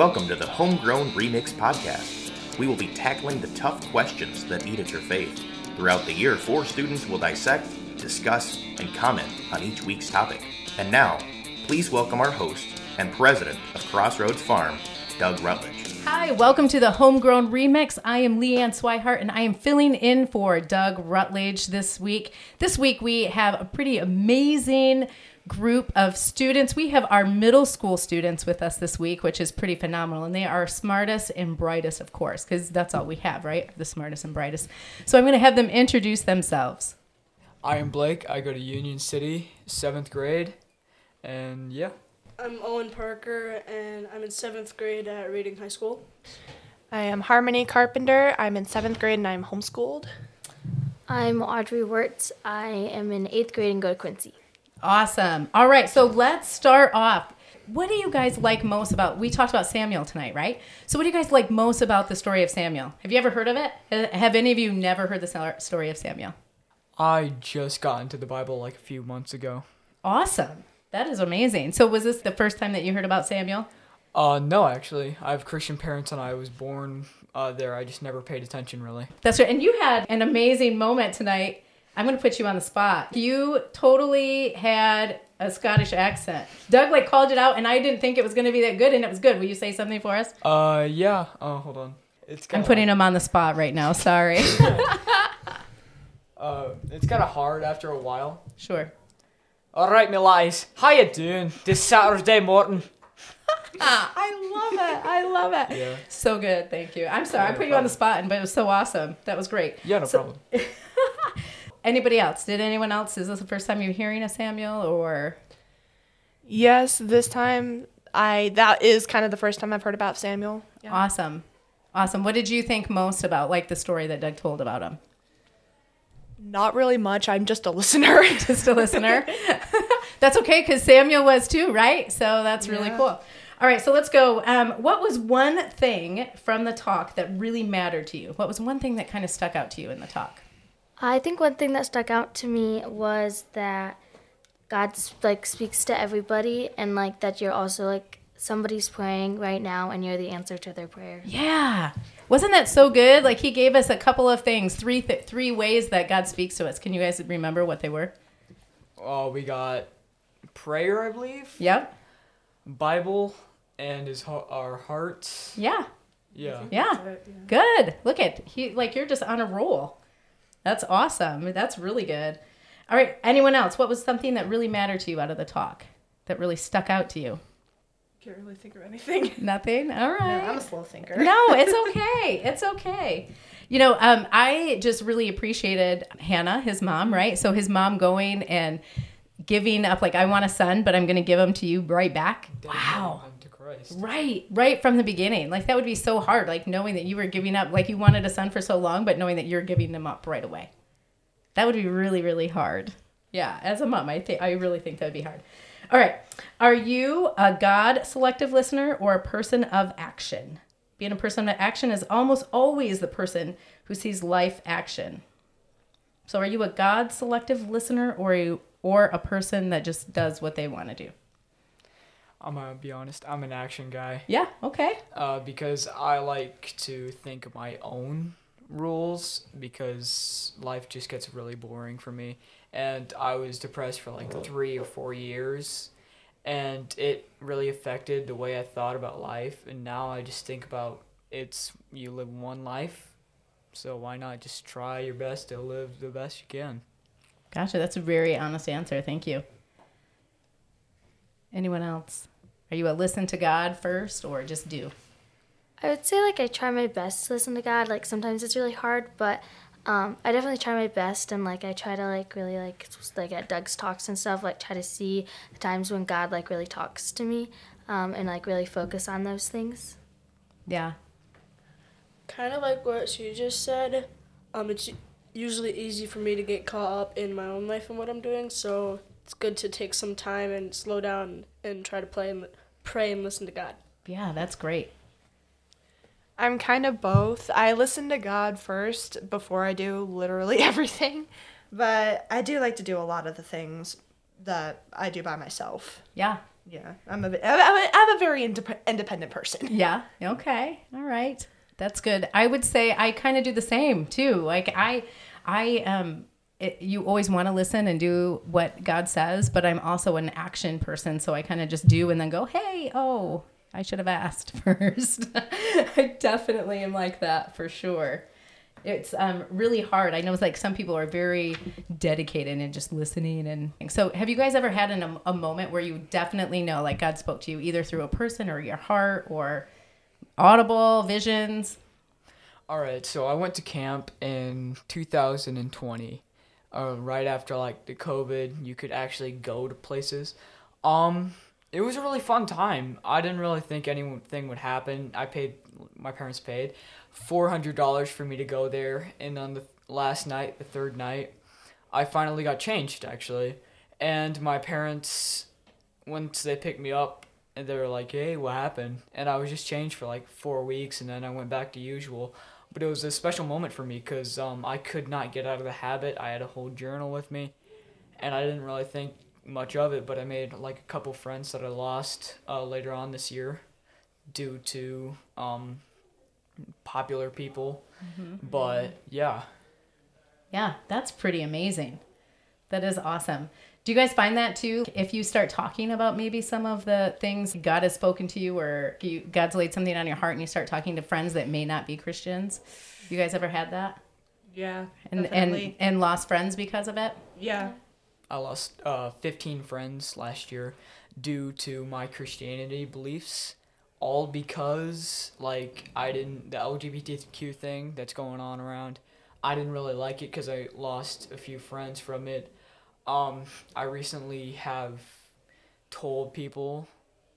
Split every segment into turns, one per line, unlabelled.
Welcome to the Homegrown Remix Podcast. We will be tackling the tough questions that eat at your faith. Throughout the year, four students will dissect, discuss, and comment on each week's topic. And now, please welcome our host and president of Crossroads Farm, Doug Rutledge.
Hi, welcome to the Homegrown Remix. I am Leanne Swihart and I am filling in for Doug Rutledge this week. This week we have a pretty amazing group of students. We have our middle school students with us this week, which is pretty phenomenal. And they are smartest and brightest, of course, because that's all we have, right? The smartest and brightest. So I'm going to have them introduce themselves.
I am Blake. I go to Union City, seventh grade, and yeah.
I'm Owen Parker, and I'm in seventh grade at Reading High School.
I am Harmony Carpenter. I'm in seventh grade and I'm homeschooled.
I'm Audrey Wirtz. I am in eighth grade and go to Quincy.
Awesome. All right, so let's start off. What do you guys like most about? We talked about Samuel tonight, right? So, what do you guys like most about the story of Samuel? Have you ever heard of it? Have any of you never heard the story of Samuel?
I just got into the Bible like a few months ago.
Awesome. That is amazing. So, was this the first time that you heard about Samuel?
Uh, no, actually. I have Christian parents and I was born uh, there. I just never paid attention, really.
That's right. And you had an amazing moment tonight I'm going to put you on the spot. You totally had a Scottish accent. Doug like called it out, and I didn't think it was going to be that good, and it was good. Will you say something for us?
Uh, yeah. Oh, hold on.
It's I'm putting him on the spot right now. Sorry.
uh, it's kind of hard after a while.
Sure.
All right, my lies. How you doing this Saturday morning?
I love it. I love it. Yeah. So good. Thank you. I'm sorry. Yeah, I put problem. you on the spot, but it was so awesome. That was great.
Yeah, no
so,
problem.
Anybody else? Did anyone else? Is this the first time you're hearing a Samuel or?
Yes, this time I that is kind of the first time I've heard about Samuel.
Yeah. Awesome. Awesome. What did you think most about like the story that Doug told about him?
Not really much. I'm just a listener.
just a listener. That's okay because Samuel was too, right? So that's really yeah. cool. All right, so let's go. Um, what was one thing from the talk that really mattered to you? What was one thing that kind of stuck out to you in the talk?
I think one thing that stuck out to me was that God like speaks to everybody and like that you're also like somebody's praying right now and you're the answer to their prayer.
Yeah. Wasn't that so good? Like he gave us a couple of things, three th- three ways that God speaks to us. Can you guys remember what they were?
Oh, we got prayer, I believe.
Yep.
Bible and his our hearts.
Yeah.
Yeah.
Yeah. It, yeah. Good. Look at he like you're just on a roll. That's awesome. That's really good. All right. Anyone else? What was something that really mattered to you out of the talk that really stuck out to you?
Can't really think of anything.
Nothing. All right.
No, I'm a slow thinker.
no, it's okay. It's okay. You know, um, I just really appreciated Hannah, his mom, right? So his mom going and giving up, like, I want a son, but I'm going to give him to you right back. Wow. Christ. Right, right from the beginning. Like that would be so hard. Like knowing that you were giving up, like you wanted a son for so long, but knowing that you're giving them up right away. That would be really, really hard. Yeah, as a mom, I think I really think that would be hard. All right, are you a God selective listener or a person of action? Being a person of action is almost always the person who sees life action. So, are you a God selective listener or you, or a person that just does what they want to do?
I'm gonna be honest. I'm an action guy.
Yeah. Okay.
Uh, because I like to think of my own rules because life just gets really boring for me. And I was depressed for like three or four years, and it really affected the way I thought about life. And now I just think about it's you live one life, so why not just try your best to live the best you can.
Gotcha. That's a very honest answer. Thank you. Anyone else? Are you a listen to God first or just do?
I would say like I try my best to listen to God. Like sometimes it's really hard, but um, I definitely try my best and like I try to like really like like at Doug's talks and stuff like try to see the times when God like really talks to me um, and like really focus on those things.
Yeah.
Kind of like what she just said. Um, it's usually easy for me to get caught up in my own life and what I'm doing, so it's good to take some time and slow down and try to play and pray and listen to God.
Yeah, that's great.
I'm kind of both. I listen to God first before I do literally everything, but I do like to do a lot of the things that I do by myself.
Yeah,
Yeah, I'm a, I'm a, I'm a very indep- independent person.
Yeah. Okay. All right. That's good. I would say I kind of do the same too. Like I, I um, it, you always want to listen and do what God says, but I'm also an action person, so I kind of just do and then go, hey, oh, I should have asked first. I definitely am like that for sure. It's um, really hard. I know it's like some people are very dedicated and just listening. And so, have you guys ever had an, a moment where you definitely know, like God spoke to you either through a person or your heart or audible visions?
All right, so I went to camp in 2020, uh, right after like the COVID. You could actually go to places. Um, it was a really fun time. I didn't really think anything would happen. I paid, my parents paid, four hundred dollars for me to go there, and on the last night, the third night, I finally got changed actually, and my parents, once they picked me up, and they were like, "Hey, what happened?" And I was just changed for like four weeks, and then I went back to usual. But it was a special moment for me because um, I could not get out of the habit. I had a whole journal with me, and I didn't really think much of it. But I made like a couple friends that I lost uh, later on this year due to um, popular people. But yeah,
Yeah, that's pretty amazing. That is awesome. Do you guys find that too? If you start talking about maybe some of the things God has spoken to you, or you, God's laid something on your heart, and you start talking to friends that may not be Christians, you guys ever had that
Yeah,
and and and lost friends because of it?
yeah.
I lost uh, 15 friends last year due to my Christianity beliefs. All because, like, I didn't, the LGBTQ thing that's going on around, I didn't really like it because I lost a few friends from it. Um, I recently have told people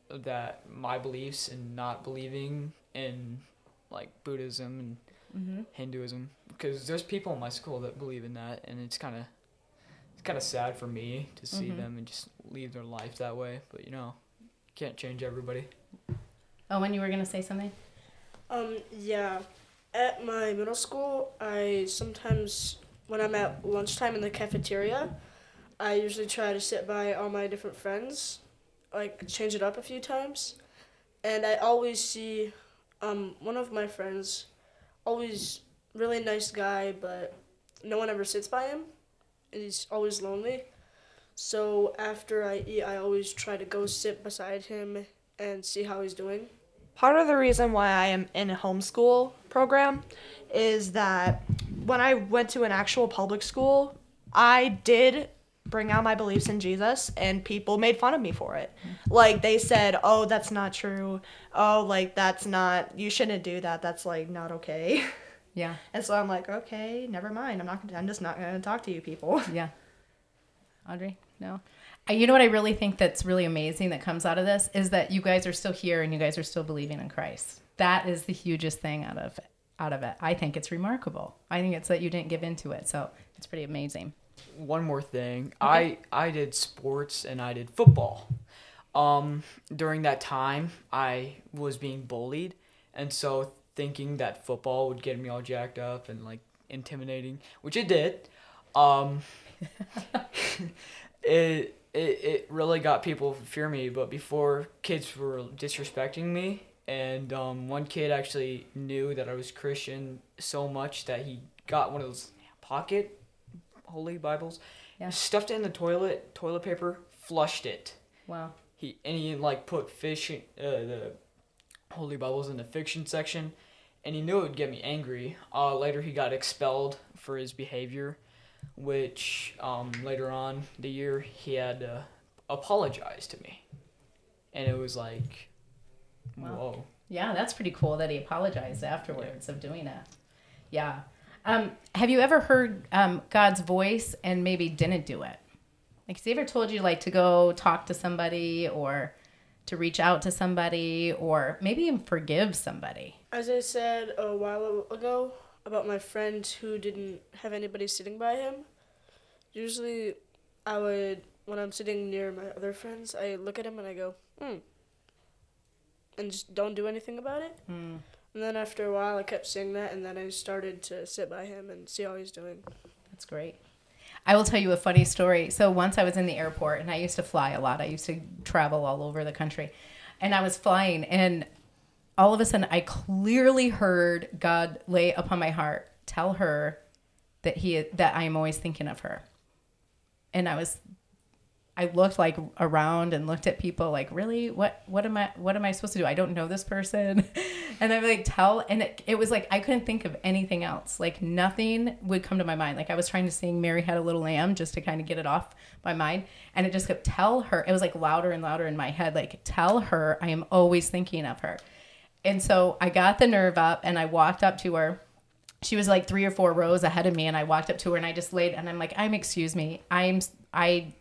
that my beliefs and not believing in, like, Buddhism and Hinduism, because there's people in my school that believe in that, and it's kind of it's kind of sad for me to see them and just leave their life that way. But you know, can't change everybody.
Oh, when you were gonna say something?
Um, yeah. At my middle school, I sometimes, when I'm at lunchtime in the cafeteria, I usually try to sit by all my different friends, like change it up a few times. And I always see um, one of my friends, always really nice guy, but no one ever sits by him. And he's always lonely. So after I eat, I always try to go sit beside him and see how he's doing.
Part of the reason why I am in homeschool program is that when I went to an actual public school, I did bring out my beliefs in Jesus and people made fun of me for it. Like they said, "Oh, that's not true. Oh, like that's not you shouldn't do that. That's like not okay."
Yeah,
And so I'm like, "Okay, never mind. I'm not gonna, I'm just not going to talk to you people."
yeah. Audrey, no. Uh, You know what I really think that's really amazing that comes out of this is that you guys are still here and you guys are still believing in Christ. That is the hugest thing out of out of it. I think it's remarkable. I think it's that you didn't give into it, so it's pretty amazing.
One more thing, I I did sports and I did football. Um, during that time, I was being bullied, and so thinking that football would get me all jacked up and like intimidating, which it did. Um, it, it it really got people to fear me. But before, kids were disrespecting me, and um, one kid actually knew that I was Christian so much that he got one of those pocket holy Bibles,
Yeah.
stuffed it in the toilet, toilet paper, flushed it.
Wow.
He and he like put fish uh, the holy Bibles in the fiction section, and he knew it would get me angry. Uh, later, he got expelled for his behavior, which um, later on the year he had to apologize to me, and it was like,
Wow.
whoa.
Yeah, that's pretty cool that he apologized afterwards of doing that. Yeah. Um, have you ever heard um, God's voice and maybe didn't do it? Like, has he ever told you like to go talk to somebody or to reach out to somebody or maybe even forgive somebody?
As I said a while ago about my friend who didn't have anybody sitting by him, usually I would, when I'm sitting near my other friends, I look at him and I go, hmm. And just don't do anything about it.
Hmm.
And then after a while, I kept saying that, and then I started to sit by him and see how he's doing.
That's great. I will tell you a funny story. So once I was in the airport and I used to fly a lot. I used to travel all over the country. And I was flying and all of a sudden I clearly heard God lay upon my heart, tell her that he that I am always thinking of her. And I was I looked like around and looked at people like, really? What what am I what am I supposed to do? I don't know this person. and I'm like, tell and it, it was like I couldn't think of anything else. Like nothing would come to my mind. Like I was trying to sing Mary Had a Little Lamb just to kind of get it off my mind. And it just kept tell her. It was like louder and louder in my head, like, tell her I am always thinking of her. And so I got the nerve up and I walked up to her she was like three or four rows ahead of me and i walked up to her and i just laid and i'm like i'm excuse me i'm i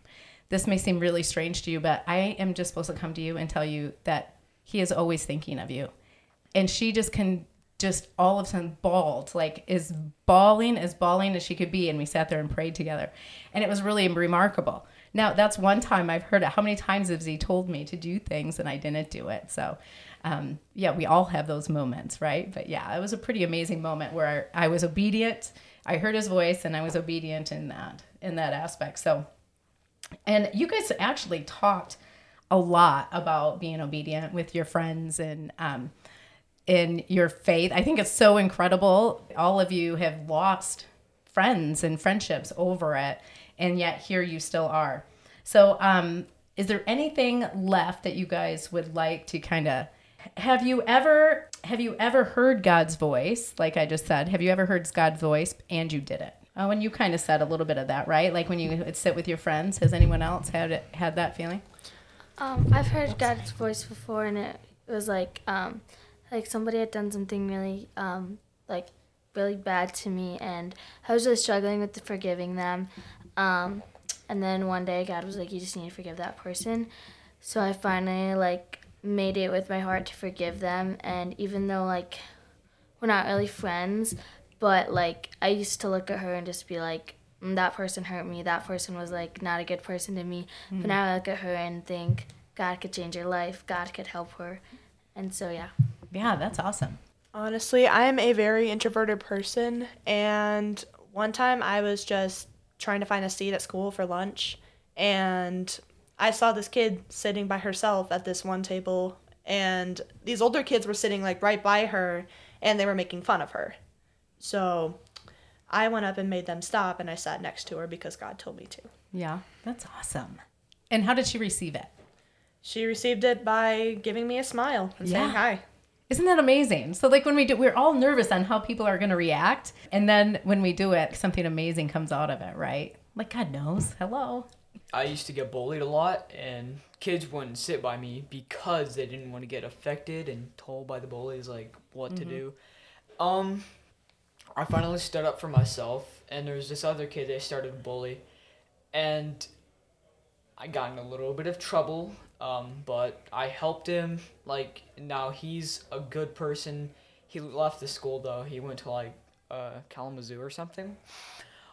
this may seem really strange to you but i am just supposed to come to you and tell you that he is always thinking of you and she just can just all of a sudden bawled like as bawling as bawling as she could be and we sat there and prayed together and it was really remarkable now that's one time i've heard it how many times has he told me to do things and i didn't do it so um, yeah, we all have those moments, right? But yeah, it was a pretty amazing moment where I was obedient. I heard his voice, and I was obedient in that in that aspect. So, and you guys actually talked a lot about being obedient with your friends and um, in your faith. I think it's so incredible. All of you have lost friends and friendships over it, and yet here you still are. So, um, is there anything left that you guys would like to kind of have you ever have you ever heard God's voice? Like I just said, have you ever heard God's voice and you did it? Oh, and you kind of said a little bit of that, right? Like when you sit with your friends. Has anyone else had it, had that feeling?
Um, I've heard God's voice before, and it was like um, like somebody had done something really um, like really bad to me, and I was really struggling with forgiving them. Um, and then one day, God was like, "You just need to forgive that person." So I finally like made it with my heart to forgive them and even though like we're not really friends but like i used to look at her and just be like mm, that person hurt me. That person was like not a good person to me. Mm-hmm. but now i look at her and think god could change her life. God could help her. And so yeah.
Yeah that's awesome.
Honestly i am a very introverted person and one time i was just trying to find a seat at school for lunch and I saw this kid sitting by herself at this one table, and these older kids were sitting like right by her, and they were making fun of her. So I went up and made them stop, and I sat next to her because God told me to.
Yeah, that's awesome. And how did she receive it?
She received it by giving me a smile and yeah. saying hi.
Isn't that amazing? So like when we do we're all nervous on how people are going to react and then when we do it something amazing comes out of it, right? Like God knows. Hello.
I used to get bullied a lot, and kids wouldn't sit by me because they didn't want to get affected and told by the bullies like what mm-hmm. to do. Um, I finally stood up for myself, and there was this other kid they started to bully, and I got in a little bit of trouble. Um, but I helped him. Like now he's a good person. He left the school though. He went to like uh, Kalamazoo or something.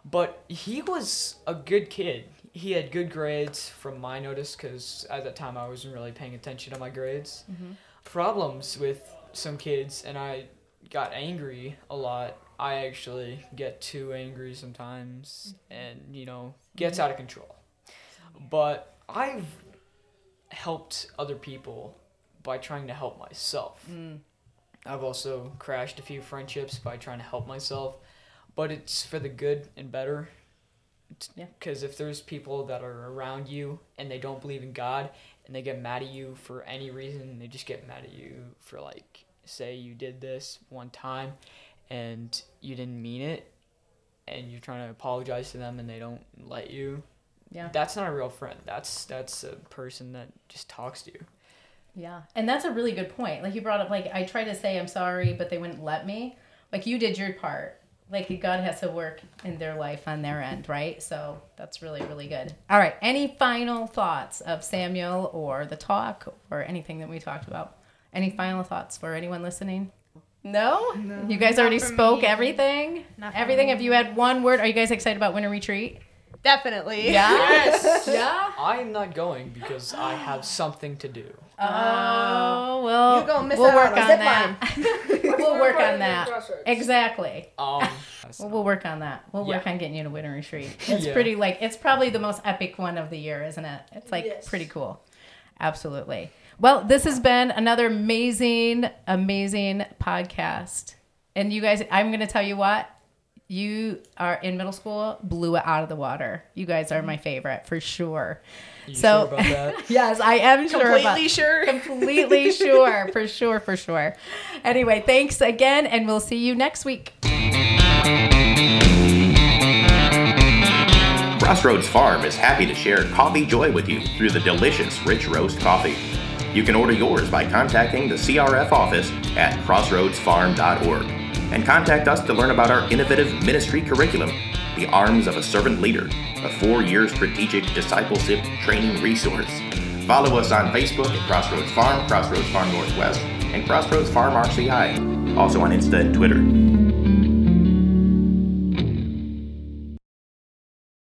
But he was a good kid. He had good grades from my notice because at that time I wasn't really paying attention to my grades. Mm-hmm. Problems with some kids, and I got angry a lot. I actually get too angry sometimes and, you know, gets mm-hmm. out of control. But I've helped other people by trying to help myself. Mm. I've also crashed a few friendships by trying to help myself but it's for the good and better. Yeah. Because if there's people that are around you and they don't believe in God and they get mad at you for any reason, they just get mad at you for like, say you did this one time and you didn't mean it and you're trying to apologize to them and they don't let you. Yeah. That's not a real friend. That's that's a person that just talks to you.
Yeah. And that's a really good point. Like you brought up like I tried to say I'm sorry, but they wouldn't let me. Like you did your part like God has to work in their life on their end, right? So that's really, really good. All right. Any final thoughts of Samuel or the talk or anything that we talked about? Any final thoughts for anyone listening? No? no you guys already spoke me. everything? Everything? Me. Have you had one word? Are you guys excited about winter retreat?
Definitely.
Yeah. Yeah.
I'm not going because I have something to do.
Oh well,
You gonna miss
we'll
out
work
on
on
zip
that. we'll work on that. Exactly.
Um,
Well, we'll work on that. We'll work on getting you to Winter Retreat. It's
Yeah.
pretty like it's probably the most epic one of the year, isn't it? It's like
Yes.
pretty cool. Absolutely. Well, this has been another amazing, amazing podcast. And you guys, I'm going to tell you what, you are in middle school, blew it out of the water. You guys are my favorite for sure.
you
So-
sure about that?
Yes, I am sure. about-
Completely sure.
Completely sure. For sure. For sure. Anyway, thanks again, and we'll see you next week.
Crossroads Farm is happy to share coffee joy with you through the delicious Rich Roast coffee. You can order yours by contacting the CRF office at crossroadsfarm.org and contact us to learn about our innovative ministry curriculum, The Arms of a Servant Leader, a four year strategic discipleship training resource. Follow us on Facebook at Crossroads Farm, Crossroads Farm Northwest, and Crossroads Farm RCI, also on Insta and Twitter.